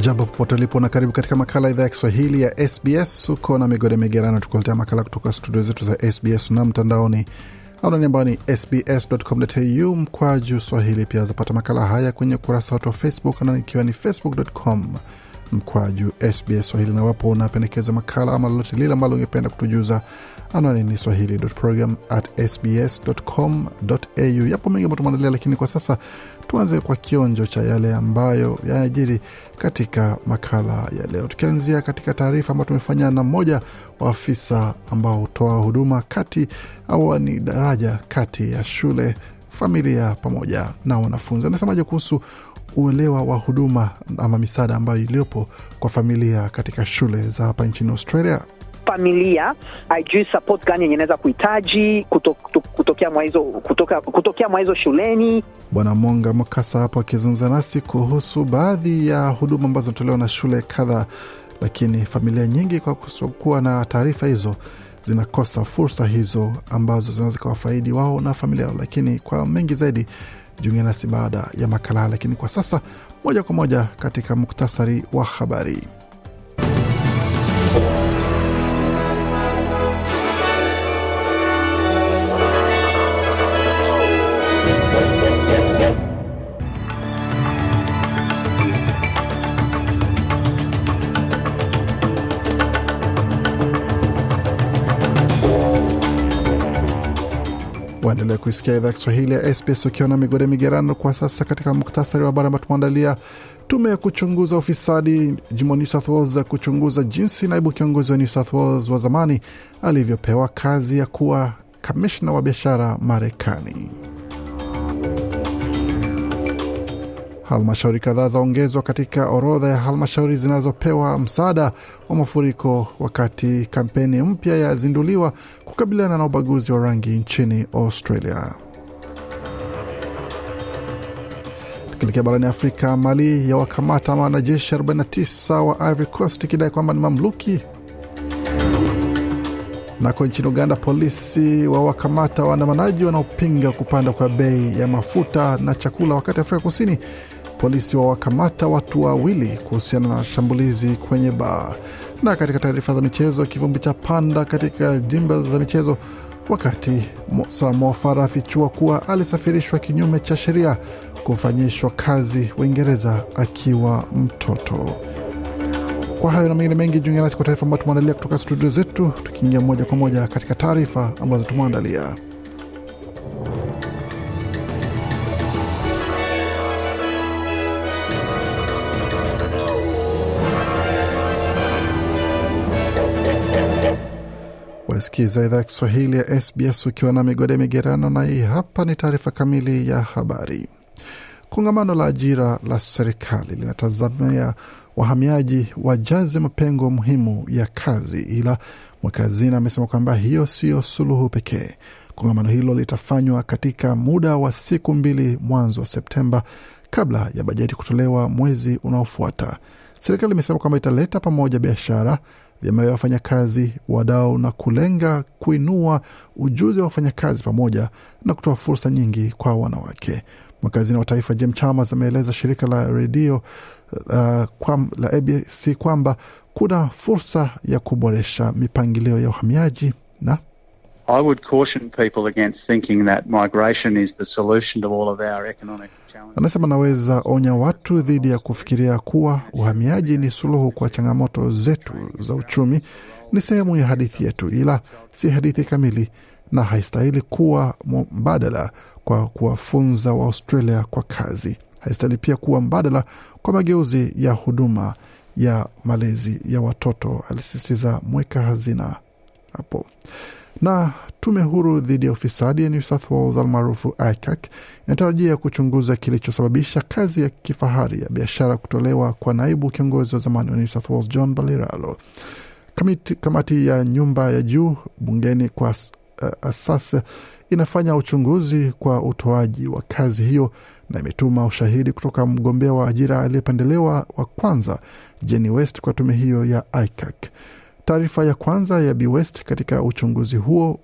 Jambo popote ulipo na karibu katika makala idhaa ya Kiswahili ya SBS. Uko na migode migerano, tukuletea makala kutoka studio zetu za SBS na mtandaoni anani ambao ni sbs.com.au mkwaju swahili. Pia zapata makala haya kwenye ukurasa wetu wa Facebook na ikiwa ni facebook.com mkwaju SBS Swahili. Na wapo unapendekeza makala ama lolote lile ambalo ungependa kutujuza, anwani ni swahili.program. Yapo mengi ambayo tumeandalia, lakini kwa sasa tuanze kwa kionjo cha yale ambayo yanajiri katika makala ya leo, tukianzia katika taarifa ambayo tumefanya na mmoja wa afisa ambao hutoa huduma kati au ni daraja kati ya shule, familia pamoja na wanafunzi. Anasemaje kuhusu uelewa wa huduma ama misaada ambayo iliyopo kwa familia katika shule za hapa nchini Australia? Familia ajui support gani yenye naweza kuhitaji kuto, kuto, kutokea mwa hizo kutoka, kutokea mwa shuleni. Bwana Monga Mkasa hapo akizungumza nasi kuhusu baadhi ya huduma ambazo zinatolewa na shule kadhaa, lakini familia nyingi kwa kuwa na taarifa hizo zinakosa fursa hizo ambazo zinaweza kawafaidi wao na familia yao. Lakini kwa mengi zaidi jiunge nasi baada ya makala, lakini kwa sasa moja kwa moja katika muktasari wa habari. Waendelea kuisikia idhaa Kiswahili ya SBS ukiwa na migode migerano. Kwa sasa katika muktasari wa habari ambao tumeandalia, tume ya kuchunguza ufisadi jimbo New South Wales kuchunguza jinsi naibu kiongozi wa New South Wales wa zamani alivyopewa kazi ya kuwa kamishna wa biashara Marekani. Halmashauri kadhaa zaongezwa katika orodha ya halmashauri zinazopewa msaada wa mafuriko, wakati kampeni mpya yazinduliwa kukabiliana na ubaguzi wa rangi nchini Australia. Tukielekea barani Afrika, Mali ya wakamata wanajeshi 49 wa Ivory Coast ikidai kwamba ni mamluki. Nako nchini Uganda, polisi wa wakamata waandamanaji wanaopinga kupanda kwa bei ya mafuta na chakula, wakati Afrika Kusini polisi wa wakamata watu wawili kuhusiana na shambulizi kwenye baa. Na katika taarifa za michezo, kivumbi cha panda katika jimba za michezo, wakati Farah afichua kuwa alisafirishwa kinyume cha sheria kufanyishwa kazi Uingereza akiwa mtoto. Kwa hayo na mengine mengi, jiunge nasi kwa taarifa ambayo tumeandalia kutoka studio zetu, tukiingia moja kwa moja katika taarifa ambazo tumeandalia. Wasikiza idhaa ya Kiswahili ya SBS ukiwa na migode migerano, na hii hapa ni taarifa kamili ya habari. Kongamano la ajira la serikali linatazamia wahamiaji wajaze mapengo muhimu ya kazi, ila mweka hazina amesema kwamba hiyo siyo suluhu pekee. Kongamano hilo litafanywa katika muda wa siku mbili mwanzo wa Septemba, kabla ya bajeti kutolewa mwezi unaofuata. Serikali imesema kwamba italeta pamoja biashara vyama vya wafanyakazi, wadau na kulenga kuinua ujuzi wa wafanyakazi pamoja na kutoa fursa nyingi kwa wanawake. Mwakazini wa taifa Jim Chalmers ameeleza shirika la redio uh, kwa, la ABC kwamba kuna fursa ya kuboresha mipangilio ya uhamiaji na I would caution people against thinking that migration is the solution to all of our economic. Anasema naweza onya watu dhidi ya kufikiria kuwa uhamiaji ni suluhu kwa changamoto zetu za uchumi. Ni sehemu ya hadithi yetu, ila si hadithi kamili na haistahili kuwa mbadala kwa kuwafunza wa Australia kwa kazi. Haistahili pia kuwa mbadala kwa mageuzi ya huduma ya malezi ya watoto, alisisitiza mweka hazina hapo. Na tume huru dhidi ya ufisadi ya New South Wales almaarufu ICAC inatarajia kuchunguza kilichosababisha kazi ya kifahari ya biashara kutolewa kwa naibu kiongozi wa zamani wa New South Wales John Baliralo. Kamati, kamati ya nyumba ya juu bungeni kwa uh, asasa inafanya uchunguzi kwa utoaji wa kazi hiyo na imetuma ushahidi kutoka mgombea wa ajira aliyependelewa wa kwanza Jenny West kwa tume hiyo ya ICAC. Taarifa ya kwanza ya Bi West katika uchunguzi huo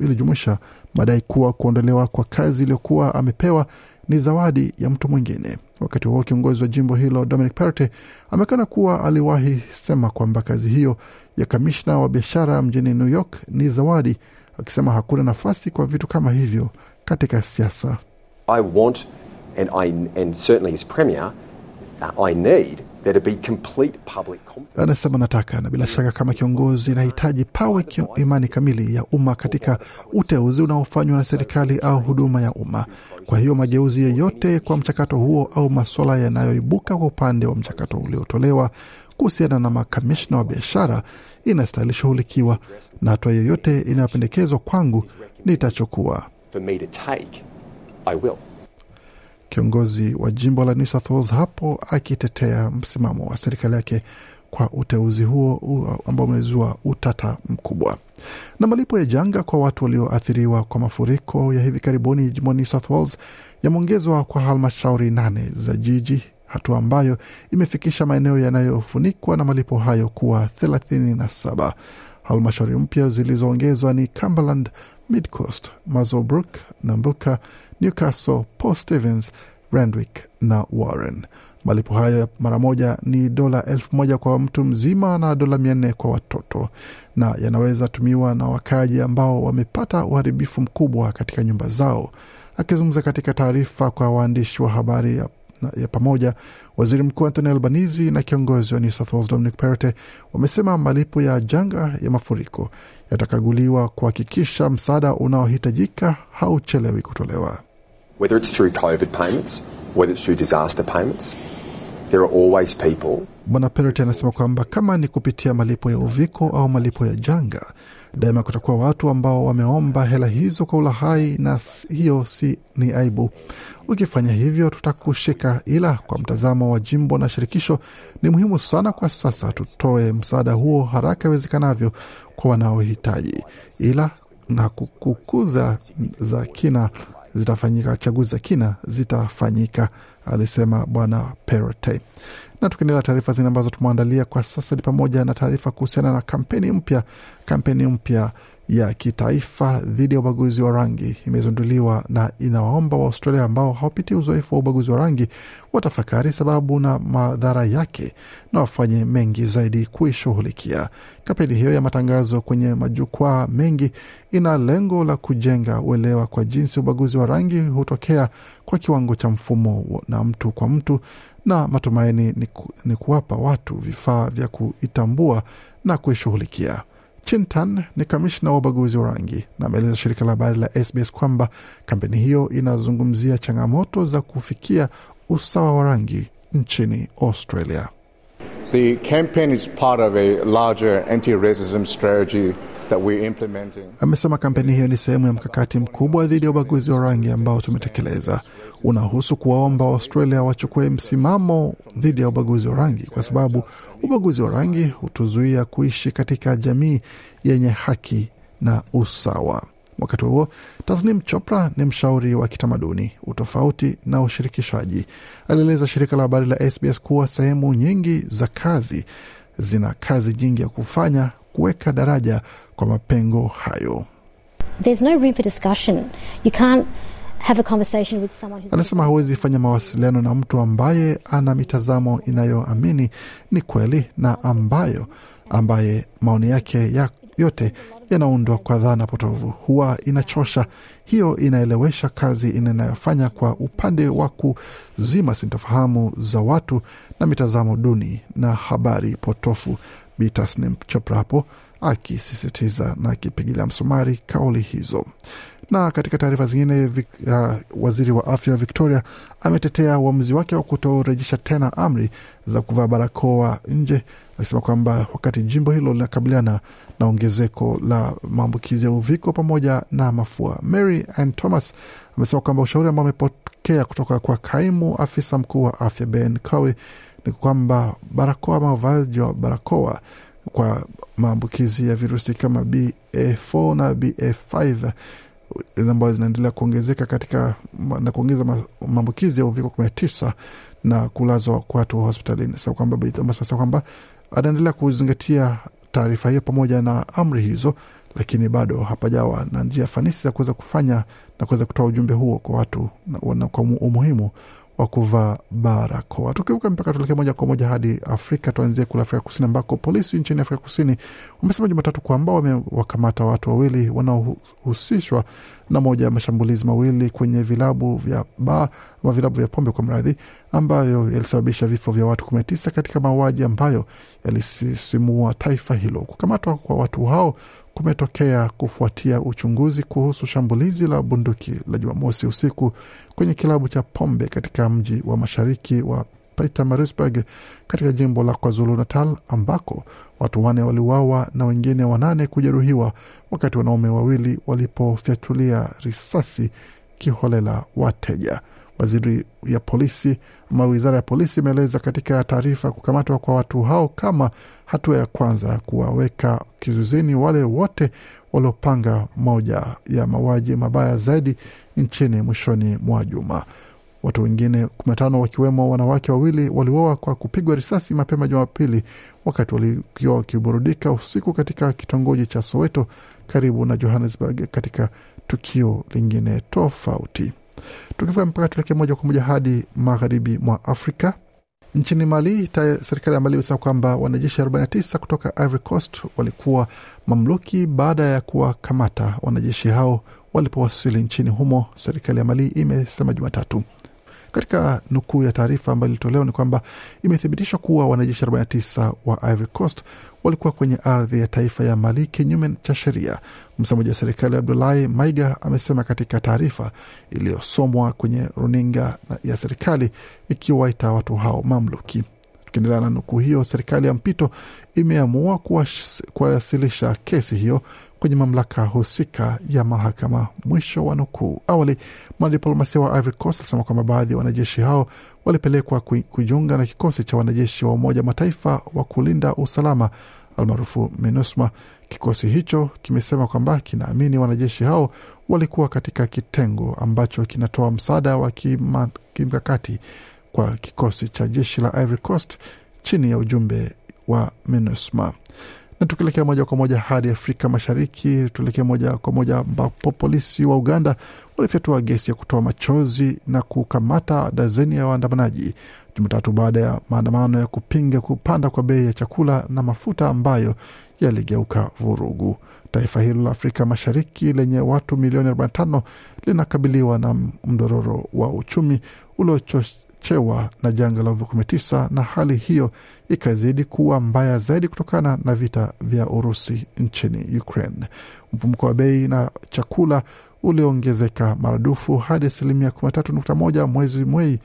ilijumuisha madai kuwa kuondolewa kwa kazi iliyokuwa amepewa ni zawadi ya mtu mwingine. Wakati huo kiongozi wa jimbo hilo Dominic Perrottet amekana kuwa aliwahi sema kwamba kazi hiyo ya kamishna wa biashara mjini New York ni zawadi, akisema hakuna nafasi kwa vitu kama hivyo katika siasa. I want and I, and certainly as premier, I need Anasema nataka na bila shaka, kama kiongozi nahitaji pawe kio imani kamili ya umma katika uteuzi unaofanywa na serikali au huduma ya umma. Kwa hiyo mageuzi yeyote kwa mchakato huo au masuala yanayoibuka kwa upande wa mchakato uliotolewa kuhusiana na makamishna wa biashara inastahili shughulikiwa, na hatua yoyote inayopendekezwa kwangu nitachukua. Kiongozi wa jimbo la New South Wales hapo akitetea msimamo wa serikali yake kwa uteuzi huo ambao umezua utata mkubwa. Na malipo ya janga kwa watu walioathiriwa kwa mafuriko ya hivi karibuni jimboni New South Wales yameongezwa kwa halmashauri nane za jiji, hatua ambayo imefikisha maeneo yanayofunikwa na malipo hayo kuwa thelathini na saba. Halmashauri mpya zilizoongezwa ni Cumberland, Midcoast, Muswellbrook, Nambuka, Newcastle, Port Stevens, Randwick na Warren. Malipo hayo mara moja ni dola elfu moja kwa mtu mzima na dola mia nne kwa watoto, na yanaweza tumiwa na wakaaji ambao wamepata uharibifu mkubwa katika nyumba zao. Akizungumza katika taarifa kwa waandishi wa habari ya pamoja, waziri mkuu Anthony Albanese na kiongozi wa New South Wales Dominic Perrottet wamesema malipo ya janga ya mafuriko yatakaguliwa kuhakikisha msaada unaohitajika hauchelewi kutolewa. Whether it's through COVID payments, whether it's through disaster payments, there are always people. Bwana Perrottet anasema kwamba kama ni kupitia malipo ya uviko au malipo ya janga, daima kutakuwa watu ambao wameomba hela hizo kwa ulahai, na hiyo si ni aibu. Ukifanya hivyo, tutakushika, ila kwa mtazamo wa jimbo na shirikisho, ni muhimu sana kwa sasa tutoe msaada huo haraka iwezekanavyo kwa wanaohitaji, ila na kukuza za kina zitafanyika, chaguzi za kina zitafanyika, alisema Bwana Perrottet. Na tukiendelea taarifa zingine ambazo tumeandalia kwa sasa ni pamoja na taarifa kuhusiana na kampeni mpya. Kampeni mpya ya kitaifa dhidi ya ubaguzi wa rangi imezinduliwa na inawaomba Waaustralia ambao hawapitii uzoefu wa ubaguzi wa rangi watafakari sababu na madhara yake na wafanye mengi zaidi kuishughulikia. Kampeni hiyo ya matangazo kwenye majukwaa mengi ina lengo la kujenga uelewa kwa jinsi ubaguzi wa rangi hutokea kwa kiwango cha mfumo na mtu kwa mtu na matumaini ni, ku, ni kuwapa watu vifaa vya kuitambua na kuishughulikia. Chintan ni kamishna wa ubaguzi wa rangi na ameeleza shirika la habari la SBS kwamba kampeni hiyo inazungumzia changamoto za kufikia usawa wa rangi nchini Australia. The campaign is part of a larger anti-racism strategy that we're implementing. Amesema kampeni hiyo ni sehemu ya mkakati mkubwa dhidi ya ubaguzi wa rangi ambao tumetekeleza. Unahusu kuwaomba Australia wachukue msimamo dhidi ya ubaguzi wa rangi, kwa sababu ubaguzi wa rangi hutuzuia kuishi katika jamii yenye haki na usawa. Wakati huo Tasnim Chopra ni mshauri wa kitamaduni, utofauti na ushirikishwaji. Alieleza shirika la habari la SBS kuwa sehemu nyingi za kazi zina kazi nyingi ya kufanya kuweka daraja kwa mapengo hayo. There's no room for discussion. You can't have a conversation with someone who's Anasema hawezi fanya mawasiliano na mtu ambaye ana mitazamo inayoamini ni kweli na ambayo ambaye maoni yake ya yote yanaundwa kwa dhana potovu. Huwa inachosha. Hiyo inaelewesha kazi inayofanya kwa upande wa kuzima sintofahamu za watu na mitazamo duni na habari potofu. Bi Tasnim Chopra hapo akisisitiza na akipigilia msumari kauli hizo. Na katika taarifa zingine, uh, waziri wa afya Victoria ametetea uamuzi wake wa kutorejesha tena amri za kuvaa barakoa nje, akisema kwamba wakati jimbo hilo linakabiliana na ongezeko la maambukizi ya uviko pamoja na mafua. Mary Ann Thomas amesema kwamba ushauri ambao amepokea kutoka kwa kaimu afisa mkuu wa afya Ben Cowie ni kwamba barakoa mavazi ya barakoa kwa maambukizi ya virusi kama BA4 na BA5 ambazo zinaendelea kuongezeka katika na kuongeza maambukizi ya uviko kumi na tisa na kulazwa kwa watu hospitalini. Sasa kwamba anaendelea kuzingatia taarifa hiyo pamoja na amri hizo, lakini bado hapajawa na njia fanisi ya kuweza kufanya na kuweza kutoa ujumbe huo kwa watu na, na kwa umuhimu wa kuvaa barakoa. Tukivuka mpaka tuelekee moja kwa moja hadi Afrika, tuanzie kule Afrika Kusini ambako polisi nchini Afrika Kusini wamesema Jumatatu kwamba wamewakamata watu wawili wanaohusishwa na moja ya mashambulizi mawili kwenye vilabu vya baa ama vilabu vya pombe kwa mradhi, ambayo yalisababisha vifo vya watu kumi na tisa katika mauaji ambayo yalisisimua taifa hilo. Kukamatwa kwa watu hao kumetokea kufuatia uchunguzi kuhusu shambulizi la bunduki la Jumamosi usiku kwenye kilabu cha pombe katika mji wa mashariki wa Pietermaritzburg katika jimbo la KwaZulu Natal ambako watu wane waliuawa na wengine wanane kujeruhiwa wakati wanaume wawili walipofyatulia risasi kiholela wateja. Waziri ya polisi ama wizara ya polisi imeeleza katika taarifa kukamatwa kwa watu hao kama hatua ya kwanza kuwaweka kizuizini wale wote waliopanga moja ya mauaji mabaya zaidi nchini mwishoni mwa juma. Watu wengine kumi na tano wakiwemo wanawake wawili waliuawa kwa kupigwa risasi mapema Jumapili wakati walikuwa wakiburudika usiku katika kitongoji cha Soweto karibu na Johannesburg katika tukio lingine tofauti. Tukivuka mpaka tuelekee moja kwa moja hadi magharibi mwa Afrika. Nchini Mali, serikali ya Mali imesema kwamba wanajeshi 49 kutoka Ivory Coast walikuwa mamluki baada ya kuwakamata wanajeshi hao walipowasili nchini humo, serikali ya Mali imesema Jumatatu. Katika nukuu ya taarifa ambayo ilitolewa ni kwamba imethibitishwa kuwa wanajeshi 49 wa Ivory Coast walikuwa kwenye ardhi ya taifa ya Mali kinyume cha sheria. Msemaji wa serikali Abdulahi Maiga amesema katika taarifa iliyosomwa kwenye runinga ya serikali ikiwaita watu hao mamluki. Tukiendelea na nukuu hiyo, serikali ya mpito imeamua kuwasilisha kesi hiyo kwenye mamlaka husika ya mahakama. Mwisho wa nukuu. Awali, mwanadiplomasia wa Ivory Coast alisema kwamba baadhi ya wanajeshi hao walipelekwa kujiunga na kikosi cha wanajeshi wa Umoja Mataifa wa kulinda usalama almaarufu MINUSMA. Kikosi hicho kimesema kwamba kinaamini wanajeshi hao walikuwa katika kitengo ambacho kinatoa msaada wa kimkakati kwa kikosi cha jeshi la Ivory Coast chini ya ujumbe wa MINUSMA. Na tukielekea moja kwa moja hadi Afrika Mashariki, tuelekee moja kwa moja ambapo polisi wa Uganda walifyatua gesi ya kutoa machozi na kukamata dazeni ya waandamanaji Jumatatu baada ya maandamano ya kupinga kupanda kwa bei ya chakula na mafuta ambayo yaligeuka vurugu. Taifa hilo la Afrika Mashariki lenye watu milioni 45 linakabiliwa na mdororo wa uchumi uliochochewa na janga la uviko-19 na hali hiyo ikazidi kuwa mbaya zaidi kutokana na vita vya Urusi nchini Ukraine. Mfumuko wa bei na chakula uliongezeka maradufu hadi asilimia 13.1 mwezi Mei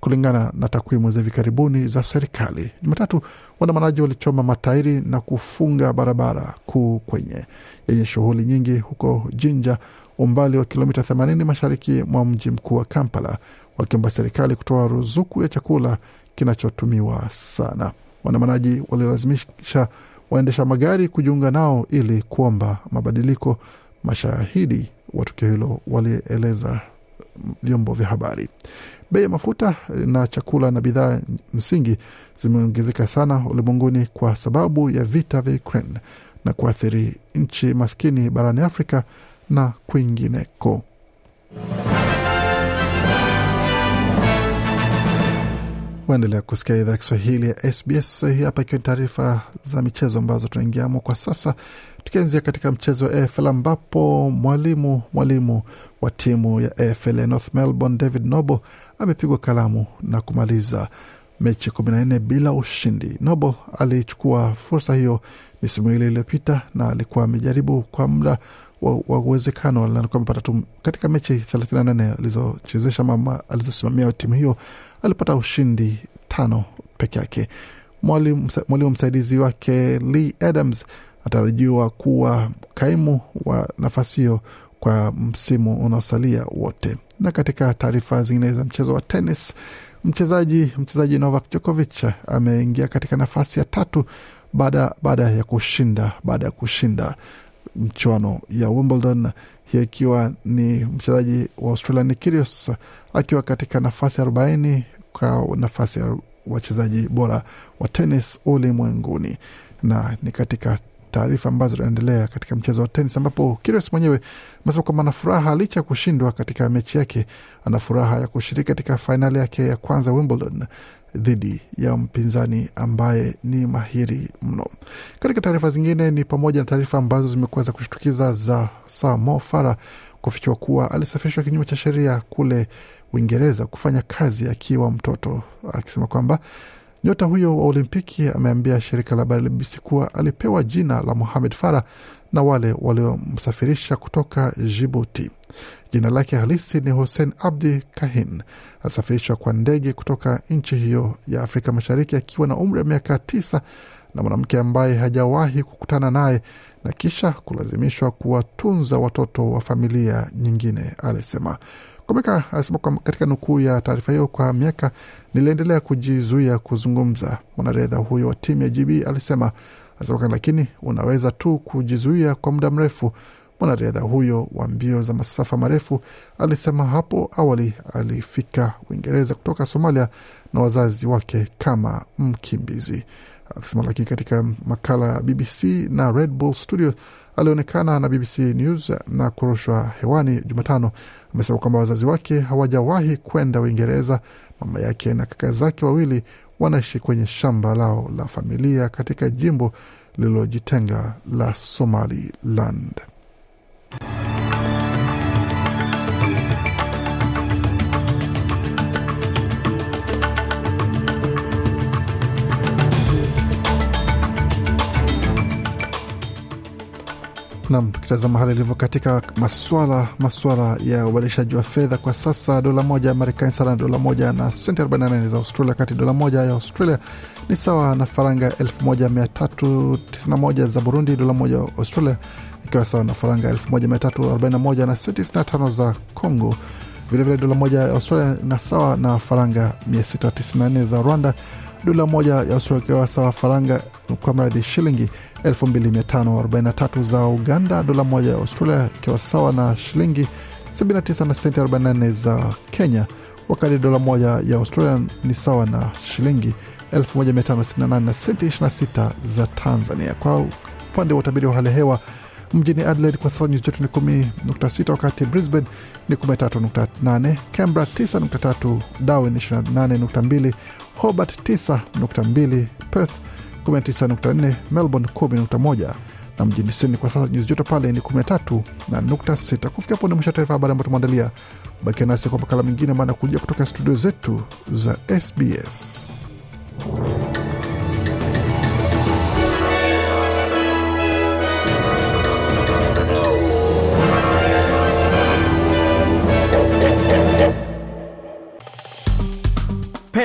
kulingana na takwimu za hivi karibuni za serikali. Jumatatu, waandamanaji walichoma matairi na kufunga barabara kuu kwenye yenye shughuli nyingi huko Jinja, umbali wa kilomita 80 mashariki mwa mji mkuu wa Kampala, wakiomba serikali kutoa ruzuku ya chakula kinachotumiwa sana. Waandamanaji walilazimisha waendesha magari kujiunga nao ili kuomba mabadiliko. Mashahidi wa tukio hilo walieleza vyombo vya habari. Bei ya mafuta na chakula na bidhaa msingi zimeongezeka sana ulimwenguni kwa sababu ya vita vya Ukraine na kuathiri nchi maskini barani Afrika na kwingineko. Waendelea kusikia idhaa Kiswahili ya SBS. Hapa ikiwa ni taarifa za michezo ambazo tunaingiamo kwa sasa, tukianzia katika mchezo wa AFL ambapo mwalimu mwalimu wa timu ya AFL ya North Melbourne David Noble amepigwa kalamu na kumaliza mechi kumi na nne bila ushindi. Noble alichukua fursa hiyo misimu ile iliyopita na alikuwa amejaribu kwa muda wa uwezekano alikuwa katika mechi 38 alizochezesha mama alizosimamia timu hiyo alipata ushindi tano peke yake. Mwalimu msaidizi wake Lee Adams anatarajiwa kuwa kaimu wa nafasi hiyo kwa msimu unaosalia wote. Na katika taarifa zingine za mchezo wa tenis, mchezaji mchezaji Novak Djokovic ameingia katika nafasi ya tatu baada baada ya kushinda baada ya kushinda mchuano ya Wimbledon, hiyo ikiwa ni mchezaji wa Australia ni Kyrgios akiwa katika nafasi arobaini kwa nafasi ya wachezaji bora wa tenis ulimwenguni, na ni katika taarifa ambazo zinaendelea katika mchezo wa tenis ambapo Kyrgios mwenyewe amesema kwamba ana furaha licha ya kushindwa katika mechi yake, ana furaha ya kushiriki katika fainali yake ya kwanza Wimbledon dhidi ya mpinzani ambaye ni mahiri mno. Katika taarifa zingine ni pamoja na taarifa ambazo zimekuwa za kushtukiza za Mo Farah kufichua kuwa alisafirishwa kinyume cha sheria kule Uingereza kufanya kazi akiwa mtoto, akisema kwamba nyota huyo wa Olimpiki ameambia shirika la habari la BBC kuwa alipewa jina la Mohamed Farah na wale waliomsafirisha kutoka Jibuti. Jina lake halisi ni Hussein Abdi Kahin. Alisafirishwa kwa ndege kutoka nchi hiyo ya Afrika Mashariki akiwa na umri wa miaka tisa na mwanamke ambaye hajawahi kukutana naye na kisha kulazimishwa kuwatunza watoto wa familia nyingine, alisema. Komeka alisema katika nukuu ya taarifa hiyo, kwa miaka niliendelea kujizuia kuzungumza. Mwanariadha huyo wa timu ya GB alisema alisema, lakini unaweza tu kujizuia kwa muda mrefu. Mwanariadha huyo wa mbio za masafa marefu alisema hapo awali alifika Uingereza kutoka Somalia na wazazi wake kama mkimbizi. Akisema lakini katika makala ya BBC na Red Bull Studio alionekana na BBC News na kurushwa hewani Jumatano. Amesema kwamba wazazi wake hawajawahi kwenda Uingereza. Mama yake na kaka zake wawili wanaishi kwenye shamba lao la familia katika jimbo lililojitenga la Somaliland. Nam, tukitazama hali ilivyo katika maswala maswala ya ubadilishaji wa fedha kwa sasa, dola moja ya Marekani sawa na dola moja na senti 48 za Australia, kati dola moja ya Australia ni sawa na faranga 1391 za Burundi, dola moja ya Australia ikiwa sawa na faranga 1341 na senti 65 za Congo. Vilevile dola moja ya Australia na sawa na faranga 694 za Rwanda, dola moja ya ikiwa sawa faranga kwa mradhi shilingi 2543 za Uganda, dola moja ya Australia ikiwa sawa na shilingi 79 na senti 44 za Kenya, wakati dola moja ya Australia ni sawa na shilingi 1568 na senti 26 za Tanzania. Kwa upande wa utabiri wa hali hewa mjini Adelaide kwa sasa nyuzi joto ni 10.6, wakati Brisbane ni 13.8, Canberra 9.3, Darwin 28.2, Hobart 9.2, Perth 19.4, Melbourne 10.1 na mjini Sydney kwa sasa nyuzi joto pale ni 13 na nukta. Kufikia hapo ni mwisho taarifa habari ambayo tumeandalia. Bakia nasi kwa makala mengine, maana kuja kutoka studio zetu za SBS.